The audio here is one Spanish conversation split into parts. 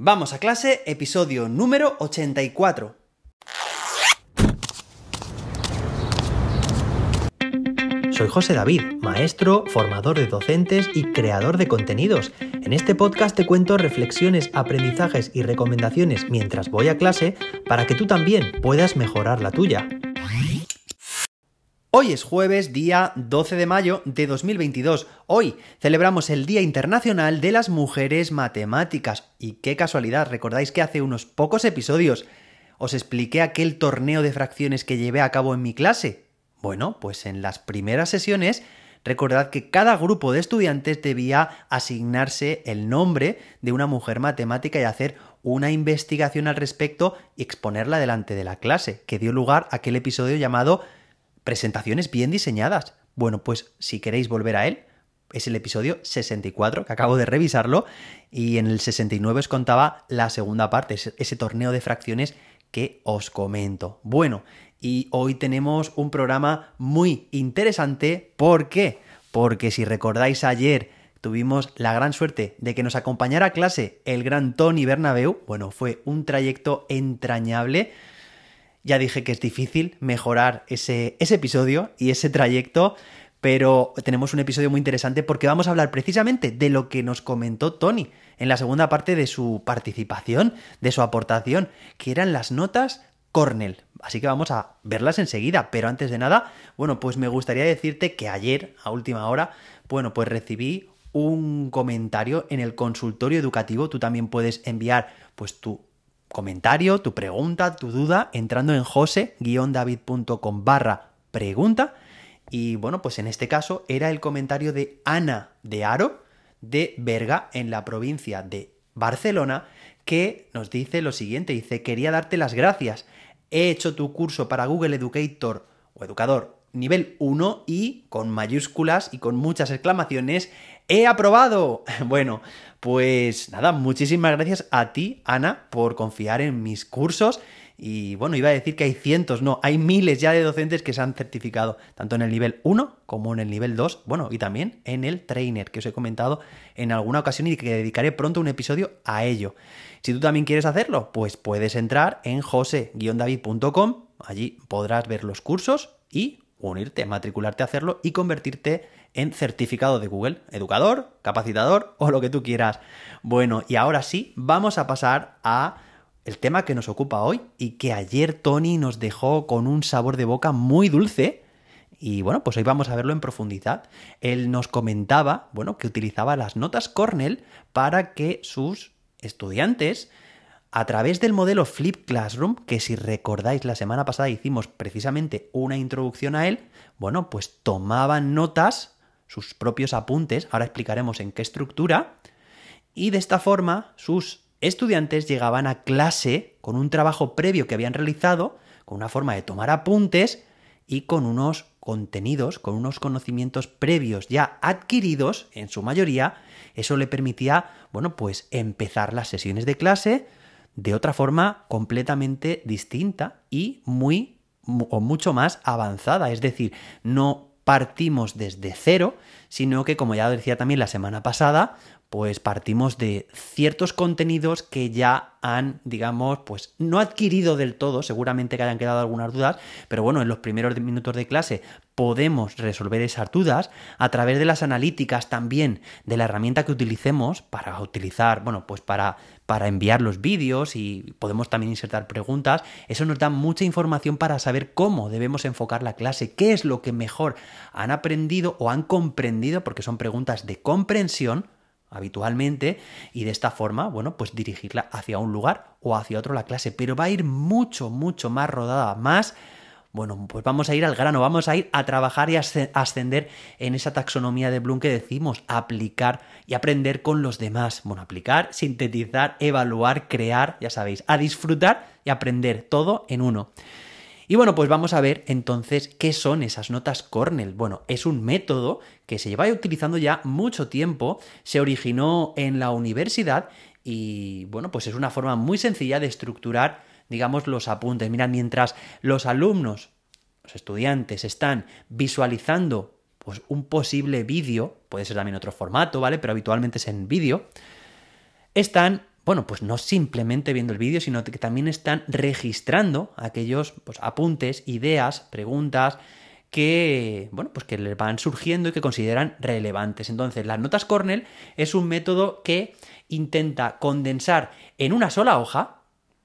Vamos a clase, episodio número 84. Soy José David, maestro, formador de docentes y creador de contenidos. En este podcast te cuento reflexiones, aprendizajes y recomendaciones mientras voy a clase para que tú también puedas mejorar la tuya. Hoy es jueves, día 12 de mayo de 2022. Hoy celebramos el Día Internacional de las Mujeres Matemáticas. Y qué casualidad, recordáis que hace unos pocos episodios os expliqué aquel torneo de fracciones que llevé a cabo en mi clase. Bueno, pues en las primeras sesiones recordad que cada grupo de estudiantes debía asignarse el nombre de una mujer matemática y hacer una investigación al respecto y exponerla delante de la clase, que dio lugar a aquel episodio llamado presentaciones bien diseñadas. Bueno, pues si queréis volver a él, es el episodio 64, que acabo de revisarlo, y en el 69 os contaba la segunda parte, ese torneo de fracciones que os comento. Bueno, y hoy tenemos un programa muy interesante. ¿Por qué? Porque si recordáis ayer tuvimos la gran suerte de que nos acompañara a clase el gran Tony Bernabeu. Bueno, fue un trayecto entrañable ya dije que es difícil mejorar ese, ese episodio y ese trayecto, pero tenemos un episodio muy interesante porque vamos a hablar precisamente de lo que nos comentó Tony en la segunda parte de su participación, de su aportación, que eran las notas Cornell. Así que vamos a verlas enseguida, pero antes de nada, bueno, pues me gustaría decirte que ayer, a última hora, bueno, pues recibí un comentario en el consultorio educativo. Tú también puedes enviar pues tu comentario, tu pregunta, tu duda, entrando en jose-david.com barra pregunta. Y bueno, pues en este caso era el comentario de Ana de Aro, de Berga, en la provincia de Barcelona, que nos dice lo siguiente, dice, quería darte las gracias. He hecho tu curso para Google Educator o Educador nivel 1 y con mayúsculas y con muchas exclamaciones, ¡he aprobado! Bueno, pues nada, muchísimas gracias a ti, Ana, por confiar en mis cursos. Y bueno, iba a decir que hay cientos, no, hay miles ya de docentes que se han certificado, tanto en el nivel 1 como en el nivel 2, bueno, y también en el trainer, que os he comentado en alguna ocasión y que dedicaré pronto un episodio a ello. Si tú también quieres hacerlo, pues puedes entrar en jose-david.com, allí podrás ver los cursos y unirte, matricularte a hacerlo y convertirte en certificado de Google, educador, capacitador o lo que tú quieras. Bueno, y ahora sí, vamos a pasar a el tema que nos ocupa hoy y que ayer Tony nos dejó con un sabor de boca muy dulce. Y bueno, pues hoy vamos a verlo en profundidad. Él nos comentaba, bueno, que utilizaba las notas Cornell para que sus estudiantes a través del modelo Flip Classroom, que si recordáis la semana pasada hicimos precisamente una introducción a él, bueno, pues tomaban notas, sus propios apuntes, ahora explicaremos en qué estructura, y de esta forma sus estudiantes llegaban a clase con un trabajo previo que habían realizado, con una forma de tomar apuntes y con unos contenidos, con unos conocimientos previos ya adquiridos, en su mayoría, eso le permitía, bueno, pues empezar las sesiones de clase, de otra forma completamente distinta y muy o mucho más avanzada. Es decir, no partimos desde cero, sino que, como ya decía también la semana pasada, pues partimos de ciertos contenidos que ya han, digamos, pues no adquirido del todo, seguramente que hayan quedado algunas dudas, pero bueno, en los primeros minutos de clase podemos resolver esas dudas a través de las analíticas también de la herramienta que utilicemos para utilizar, bueno, pues para, para enviar los vídeos y podemos también insertar preguntas. Eso nos da mucha información para saber cómo debemos enfocar la clase, qué es lo que mejor han aprendido o han comprendido, porque son preguntas de comprensión habitualmente y de esta forma, bueno, pues dirigirla hacia un lugar o hacia otro la clase, pero va a ir mucho, mucho más rodada, más, bueno, pues vamos a ir al grano, vamos a ir a trabajar y a ascender en esa taxonomía de Bloom que decimos, aplicar y aprender con los demás, bueno, aplicar, sintetizar, evaluar, crear, ya sabéis, a disfrutar y aprender todo en uno. Y bueno, pues vamos a ver entonces qué son esas notas Cornell. Bueno, es un método que se lleva utilizando ya mucho tiempo, se originó en la universidad y bueno, pues es una forma muy sencilla de estructurar, digamos, los apuntes. Mira, mientras los alumnos, los estudiantes están visualizando pues un posible vídeo, puede ser también otro formato, ¿vale? Pero habitualmente es en vídeo, están bueno, pues no simplemente viendo el vídeo, sino que también están registrando aquellos pues, apuntes, ideas, preguntas que, bueno, pues que les van surgiendo y que consideran relevantes. Entonces, las notas Cornell es un método que intenta condensar en una sola hoja,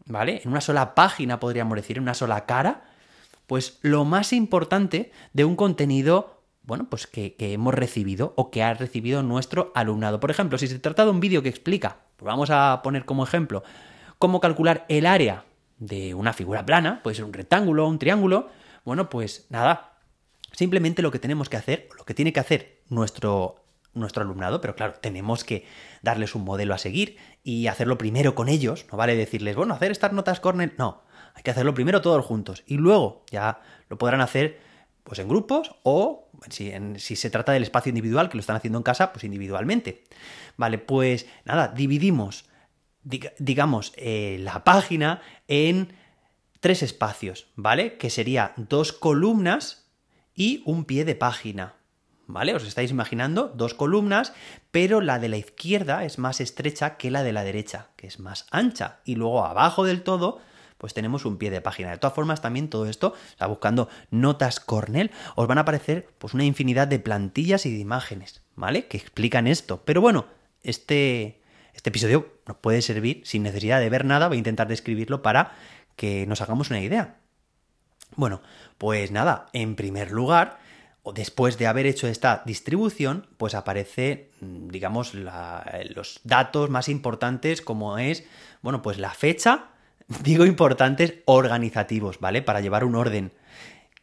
¿vale? En una sola página, podríamos decir, en una sola cara, pues lo más importante de un contenido bueno, pues que, hemos recibido o que ha recibido nuestro alumnado. Por ejemplo, si se trata de un vídeo que explica, pues vamos a poner como ejemplo, cómo calcular el área de una figura plana, puede ser un rectángulo o un triángulo, bueno, pues nada, Simplemente lo que tenemos que hacer, lo que tiene que hacer nuestro, nuestro alumnado, pero claro, tenemos que darles un modelo a seguir y hacerlo primero con ellos, no vale decirles, bueno, hacer estas notas corner, no, hay que hacerlo primero todos juntos y luego ya lo podrán hacer pues en grupos o si, se trata del espacio individual que lo están haciendo en casa, pues individualmente. Vale, pues nada, dividimos, digamos, eh, la página en tres espacios, ¿vale? Que sería dos columnas y un pie de página. ¿Vale? Os estáis imaginando dos columnas, pero la de la izquierda es más estrecha que la de la derecha, que es más ancha. Y luego abajo del todo, pues tenemos un pie de página. De todas formas, también todo esto, o buscando notas Cornell, os van a aparecer pues una infinidad de plantillas y de imágenes, ¿vale? Que explican esto. Pero bueno, este, este episodio nos puede servir sin necesidad de ver nada, voy a intentar describirlo para que nos hagamos una idea. Bueno, pues nada, en primer lugar, después de haber hecho esta distribución, pues aparece, mm, digamos, los datos más importantes como es, bueno, pues la fecha, digo importantes, organizativos, ¿vale? Para llevar un orden.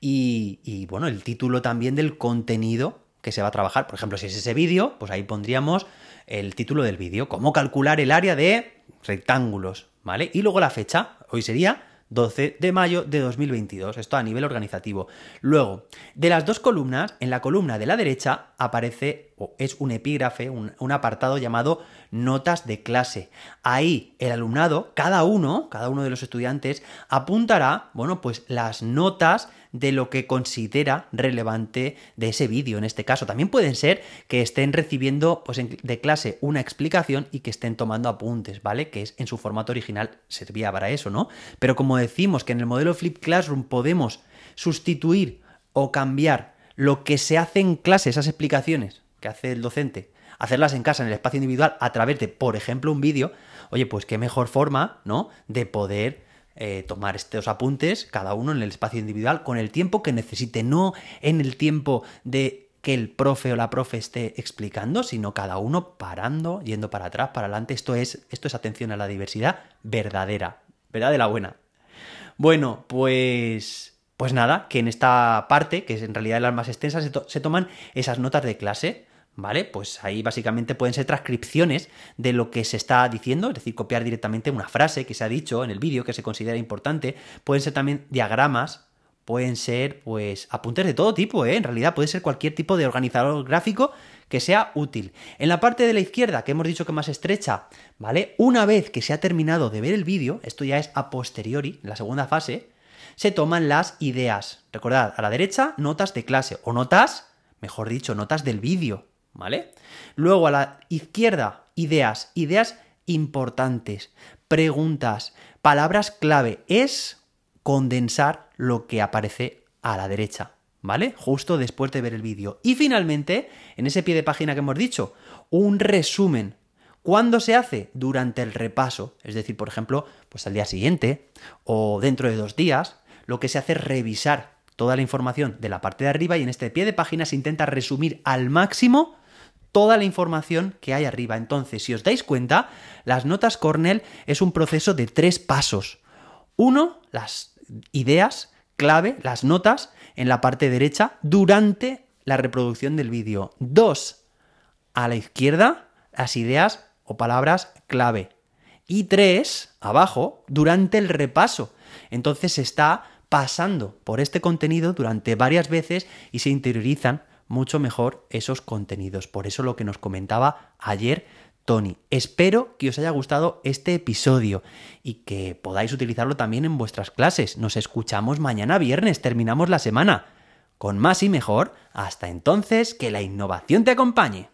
Y, y, bueno, el título también del contenido que se va a trabajar. Por ejemplo, si es ese vídeo, pues ahí pondríamos el título del vídeo, cómo calcular el área de rectángulos, ¿vale? Y luego la fecha, hoy sería 12 de mayo de 2022. Esto a nivel organizativo. Luego, de las dos columnas, en la columna de la derecha aparece, o es un epígrafe, un, apartado llamado notas de clase. Ahí el alumnado, cada uno, cada uno de los estudiantes, apuntará, bueno, pues las notas de lo que considera relevante de ese vídeo en este caso. También pueden ser que estén recibiendo pues, de clase una explicación y que estén tomando apuntes, ¿vale? Que es en su formato original servía para eso, ¿no? Pero como decimos que en el modelo Flip Classroom podemos sustituir o cambiar lo que se hace en clase, esas explicaciones que hace el docente, hacerlas en casa, en el espacio individual, a través de, por ejemplo, un vídeo, oye, pues qué mejor forma, ¿no? De poder eh, tomar estos apuntes, cada uno en el espacio individual, con el tiempo que necesite, no en el tiempo de que el profe o la profe esté explicando, sino cada uno parando, yendo para atrás, para adelante. Esto es, esto es atención a la diversidad verdadera, verdad de la buena. Bueno, pues, pues nada, que en esta parte, que es en realidad la más extensa, se, se toman esas notas de clase ¿vale? Pues ahí básicamente pueden ser transcripciones de lo que se está diciendo, es decir, copiar directamente una frase que se ha dicho en el vídeo que se considera importante, pueden ser también diagramas, pueden ser pues apuntes de todo tipo, ¿eh? En realidad puede ser cualquier tipo de organizador gráfico que sea útil. En la parte de la izquierda, que hemos dicho que más estrecha, ¿vale? Una vez que se ha terminado de ver el vídeo, esto ya es a posteriori, en la segunda fase, se toman las ideas. Recordad, a la derecha, notas de clase, o notas, mejor dicho, notas del vídeo, ¿vale? Luego a la izquierda, ideas, ideas importantes, preguntas, palabras clave. Es condensar lo que aparece a la derecha, ¿vale? Justo después de ver el vídeo. Y finalmente, en ese pie de página que hemos dicho, un resumen. ¿Cuándo se hace? Durante el repaso. Es decir, por ejemplo, pues al día siguiente o dentro de dos días, lo que se hace es revisar toda la información de la parte de arriba y en este pie de página se intenta resumir al máximo toda la información que hay arriba. Entonces, si os dais cuenta, las notas Cornell es un proceso de tres pasos. Uno, las ideas clave, las notas en la parte derecha durante la reproducción del vídeo. Dos, a la izquierda, las ideas o palabras clave. Y tres, abajo, durante el repaso. Entonces se está pasando por este contenido durante varias veces y se interiorizan mucho mejor esos contenidos. Por eso lo que nos comentaba ayer Tony. Espero que os haya gustado este episodio y que podáis utilizarlo también en vuestras clases. Nos escuchamos mañana viernes, terminamos la semana. Con más y mejor, hasta entonces, que la innovación te acompañe.